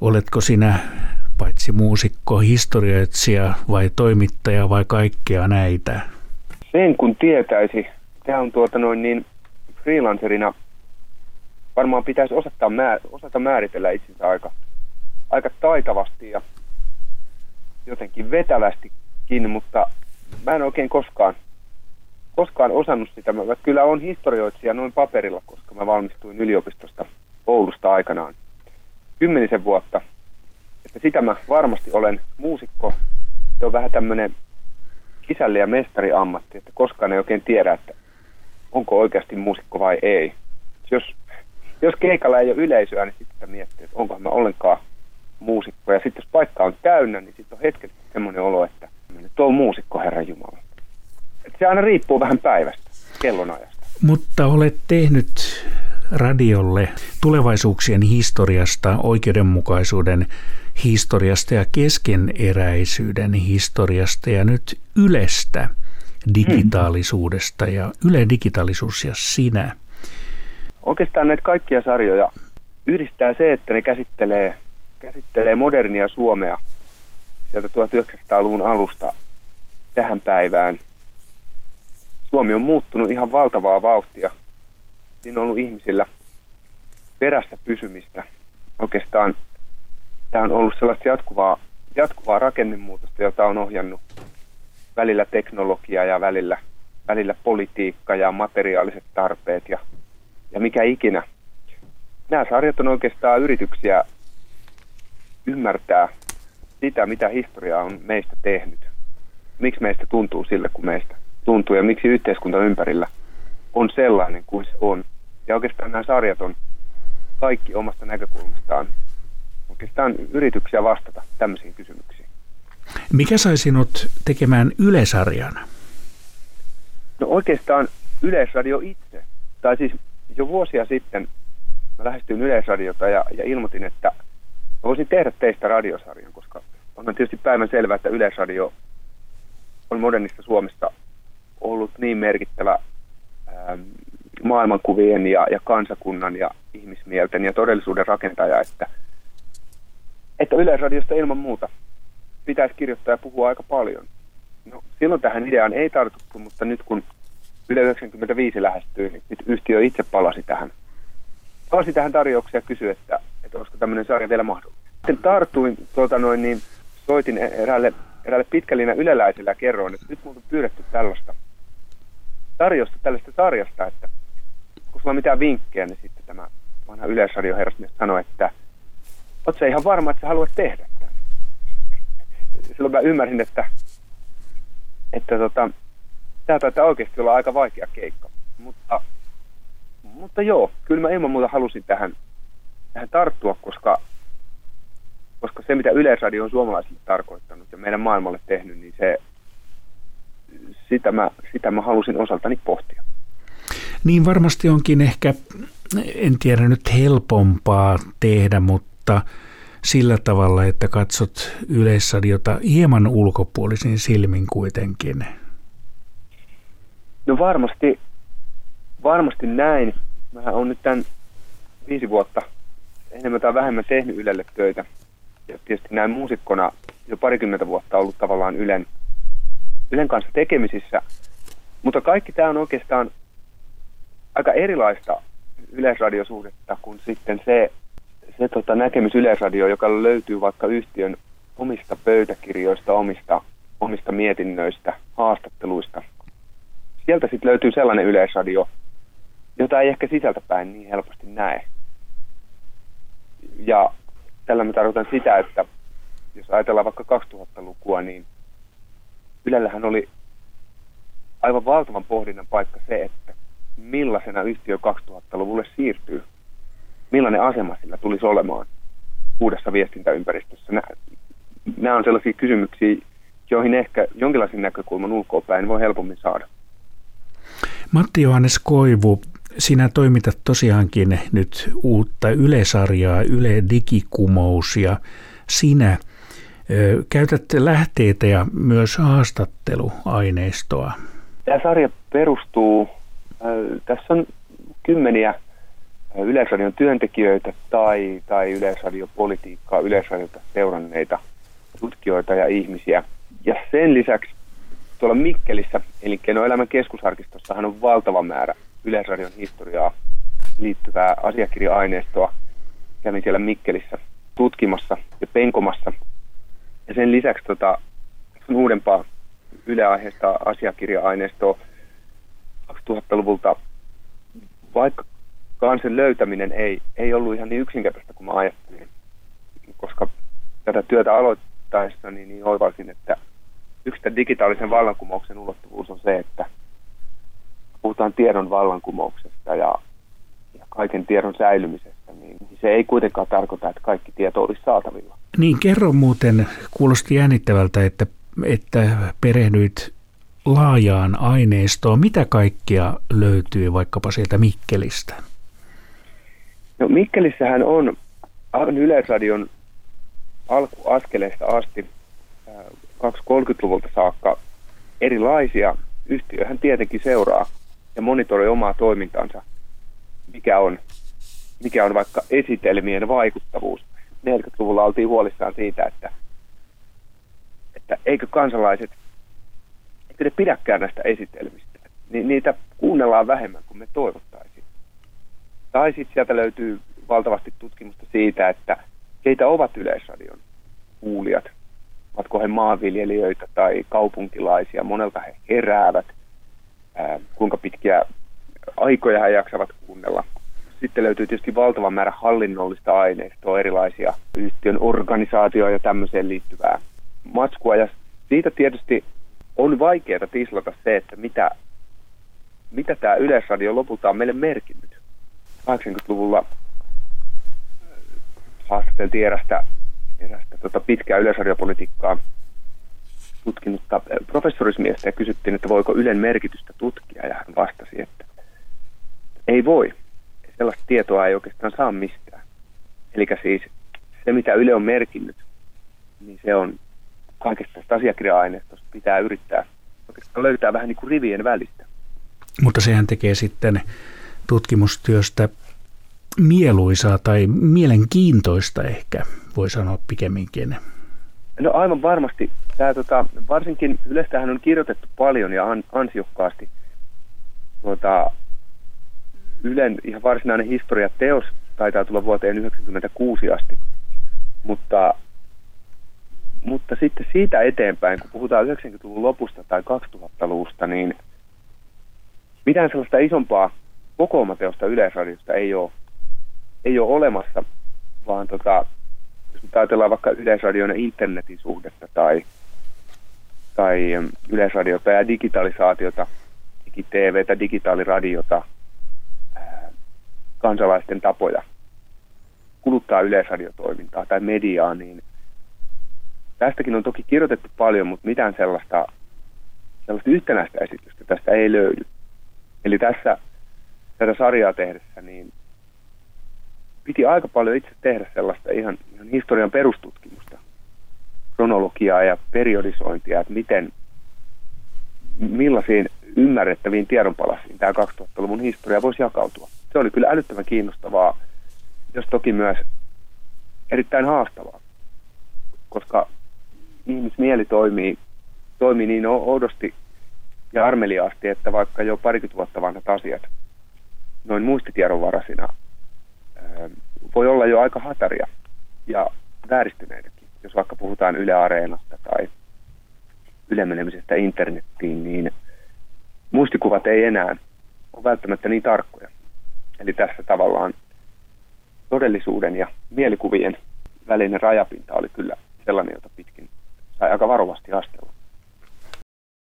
Oletko sinä paitsi muusikko, historioitsija vai toimittaja vai kaikkea näitä? Sen kun tietäisi. Tämä on tuota noin niin freelancerina varmaan pitäisi osata, määr, osata määritellä itsensä aika, aika taitavasti ja jotenkin vetävästikin, mutta mä en oikein koskaan, koskaan osannut sitä. Mä kyllä on historioitsija noin paperilla, koska mä valmistuin yliopistosta Oulusta aikanaan kymmenisen vuotta. Että sitä mä varmasti olen muusikko. Se on vähän tämmöinen kisälle ja mestariammatti, että koskaan ei oikein tiedä, että onko oikeasti muusikko vai ei. Jos, jos keikalla ei ole yleisöä, niin sitten miettii, että onko mä ollenkaan muusikko. Ja sitten jos paikka on täynnä, niin sitten on hetkellisesti semmoinen olo, että tuo on muusikko, Herra Jumala. Et se aina riippuu vähän päivästä, kellonajasta. Mutta olet tehnyt radiolle tulevaisuuksien historiasta, oikeudenmukaisuuden historiasta ja keskeneräisyyden historiasta ja nyt Ylestä digitaalisuudesta ja Yle Digitaalisuus ja sinä. Oikeastaan näitä kaikkia sarjoja yhdistää se, että ne käsittelee, käsittelee modernia Suomea sieltä 1900-luvun alusta tähän päivään. Suomi on muuttunut ihan valtavaa vauhtia. Siinä on ollut ihmisillä perässä pysymistä. Oikeastaan tämä on ollut sellaista jatkuvaa, jatkuvaa rakennemuutosta, jota on ohjannut välillä teknologia ja välillä, välillä politiikka ja materiaaliset tarpeet ja, ja mikä ikinä. Nämä sarjat on oikeastaan yrityksiä ymmärtää sitä, mitä historia on meistä tehnyt. Miksi meistä tuntuu sille, kun meistä tuntuu ja miksi yhteiskunta ympärillä on sellainen kuin se on. Ja oikeastaan nämä sarjat on kaikki omasta näkökulmastaan oikeastaan yrityksiä vastata tämmöisiin kysymyksiin. Mikä sai sinut tekemään Yleisarjan? No oikeastaan Yleisradio itse. Tai siis jo vuosia sitten mä lähestyin Yleisradiota ja, ja ilmoitin, että mä voisin tehdä teistä radiosarjan, koska on tietysti päivän selvää, että Yleisradio on modernista Suomesta ollut niin merkittävä maailmankuvien ja, ja kansakunnan ja ihmismielten ja todellisuuden rakentaja, että, että Yleisradiosta ilman muuta pitäisi kirjoittaa ja puhua aika paljon. No, silloin tähän ideaan ei tartuttu, mutta nyt kun Yle 95 lähestyi, niin nyt yhtiö itse palasi tähän. Palasi tähän tarjoukseen ja kysyi, että, että olisiko tämmöinen sarja vielä mahdollista. Sitten tartuin, tuota noin, niin soitin eräälle, eräälle pitkälinä yleläisellä ja kerroin, että nyt minulta on pyydetty tällaista tarjosta tällaista sarjasta, että kun sulla on mitään vinkkejä, niin sitten tämä vanha yleisradioherrasmies sanoi, että oletko ihan varma, että sä haluat tehdä tämän? Silloin mä ymmärsin, että, että tota, tämä taitaa oikeasti olla aika vaikea keikka. Mutta, mutta joo, kyllä mä ilman muuta halusin tähän, tähän tarttua, koska, koska se mitä Yleisradio on suomalaisille tarkoittanut ja meidän maailmalle tehnyt, niin se, sitä mä, sitä mä halusin osaltani pohtia. Niin varmasti onkin ehkä, en tiedä nyt helpompaa tehdä, mutta sillä tavalla, että katsot yleissadiota hieman ulkopuolisin silmin kuitenkin. No varmasti, varmasti näin. Mä oon nyt tämän viisi vuotta enemmän tai vähemmän tehnyt Ylelle töitä. Ja tietysti näin muusikkona jo parikymmentä vuotta ollut tavallaan Ylen, Ylen kanssa tekemisissä. Mutta kaikki tämä on oikeastaan aika erilaista yleisradiosuhdetta kuin sitten se, se tota näkemys yleisradio, joka löytyy vaikka yhtiön omista pöytäkirjoista, omista, omista mietinnöistä, haastatteluista. Sieltä sitten löytyy sellainen yleisradio, jota ei ehkä sisältäpäin niin helposti näe. Ja tällä mä tarkoitan sitä, että jos ajatellaan vaikka 2000-lukua, niin Ylellähän oli aivan valtavan pohdinnan paikka se, että millaisena yhtiö 2000-luvulle siirtyy. Millainen asema sillä tulisi olemaan uudessa viestintäympäristössä. Nämä on sellaisia kysymyksiä, joihin ehkä jonkinlaisen näkökulman ulkoapäin voi helpommin saada. Matti Johannes Koivu, sinä toimitat tosiaankin nyt uutta Yle-sarjaa, Yle Digikumous ja sinä käytät lähteitä ja myös haastatteluaineistoa. Tämä sarja perustuu, tässä on kymmeniä Yleisradion työntekijöitä tai, tai Yleisradiopolitiikkaa, Yleisradiota seuranneita tutkijoita ja ihmisiä. Ja sen lisäksi tuolla Mikkelissä elinkeinoelämän keskusarkistossahan on valtava määrä Yleisradion historiaa liittyvää asiakirja-aineistoa. Kävin siellä Mikkelissä tutkimassa ja penkomassa. Ja sen lisäksi tota, on uudempaa yleaiheista asiakirja-aineistoa 2000-luvulta, vaikka kansen löytäminen ei, ei ollut ihan niin yksinkertaista kuin mä ajattelin, koska tätä työtä aloittaessa niin, niin oivalsin, että yksi digitaalisen vallankumouksen ulottuvuus on se, että puhutaan tiedon vallankumouksesta ja, ja kaiken tiedon säilymisestä, niin se ei kuitenkaan tarkoita, että kaikki tieto olisi saatavilla. Niin, kerro muuten, kuulosti jännittävältä, että, että perehdyit laajaan aineistoon. Mitä kaikkea löytyy vaikkapa sieltä Mikkelistä? No Mikkelissähän on Yleisradion alkuaskeleista asti 230-luvulta saakka erilaisia. Yhtiöhän tietenkin seuraa ja monitoroi omaa toimintansa, mikä on, mikä on vaikka esitelmien vaikuttavuus. 40-luvulla oltiin huolissaan siitä, että, että eikö kansalaiset, eikö ne pidäkään näistä esitelmistä. Ni, niitä kuunnellaan vähemmän kuin me toivottaisiin. Tai sitten sieltä löytyy valtavasti tutkimusta siitä, että keitä ovat Yleisradion kuulijat. Ovatko he maanviljelijöitä tai kaupunkilaisia, monelta he heräävät, ää, kuinka pitkiä aikoja he jaksavat kuunnella. Sitten löytyy tietysti valtava määrä hallinnollista aineistoa, erilaisia yhtiön organisaatioja ja tämmöiseen liittyvää matskua. Ja siitä tietysti on vaikeaa tislata se, että mitä, mitä tämä Yleisradio lopulta on meille merkinnyt. 80-luvulla haastateltiin erästä, erästä tota pitkää yleisradiopolitiikkaa tutkinutta professorismiestä ja kysyttiin, että voiko Ylen merkitystä tutkia ja hän vastasi, että ei voi. Sellaista tietoa ei oikeastaan saa mistään. Eli siis se, mitä Yle on merkinnyt, niin se on kaikesta tästä asiakirja-aineistosta pitää yrittää oikeastaan löytää vähän niin kuin rivien välistä. Mutta sehän tekee sitten tutkimustyöstä mieluisaa tai mielenkiintoista ehkä, voi sanoa pikemminkin. No aivan varmasti. Tämä, tota, varsinkin Ylestähän on kirjoitettu paljon ja an, ansiokkaasti. Tuota, Ylen ihan varsinainen historiateos taitaa tulla vuoteen 1996 asti. Mutta, mutta sitten siitä eteenpäin, kun puhutaan 90-luvun lopusta tai 2000-luvusta, niin mitään sellaista isompaa kokoomateosta Yleisradiosta ei ole ei ole olemassa, vaan tota, jos nyt ajatellaan vaikka Yleisradion ja internetin suhdetta tai, tai Yleisradiota ja digitalisaatiota, digitVtä, digitaaliradiota, kansalaisten tapoja kuluttaa yleisradiotoimintaa tai mediaa, niin tästäkin on toki kirjoitettu paljon, mutta mitään sellaista, sellaista yhtenäistä esitystä tästä ei löydy. Eli tässä tätä sarjaa tehdessä, niin piti aika paljon itse tehdä sellaista ihan, ihan historian perustutkimusta, kronologiaa ja periodisointia, että miten, millaisiin ymmärrettäviin tiedonpalasiin tämä 2000-luvun historia voisi jakautua. Se oli kyllä älyttömän kiinnostavaa, jos toki myös erittäin haastavaa, koska ihmismieli toimii, toimii niin oudosti ja armeliaasti, että vaikka jo parikymmentä vuotta vanhat asiat noin muistitiedonvaraisina voi olla jo aika hataria ja vääristyneitäkin. Jos vaikka puhutaan Yle Areenasta tai Yle menemisestä internettiin, niin muistikuvat ei enää ole välttämättä niin tarkkoja. Eli tässä tavallaan todellisuuden ja mielikuvien välinen rajapinta oli kyllä sellainen, jota pitkin sai aika varovasti astia.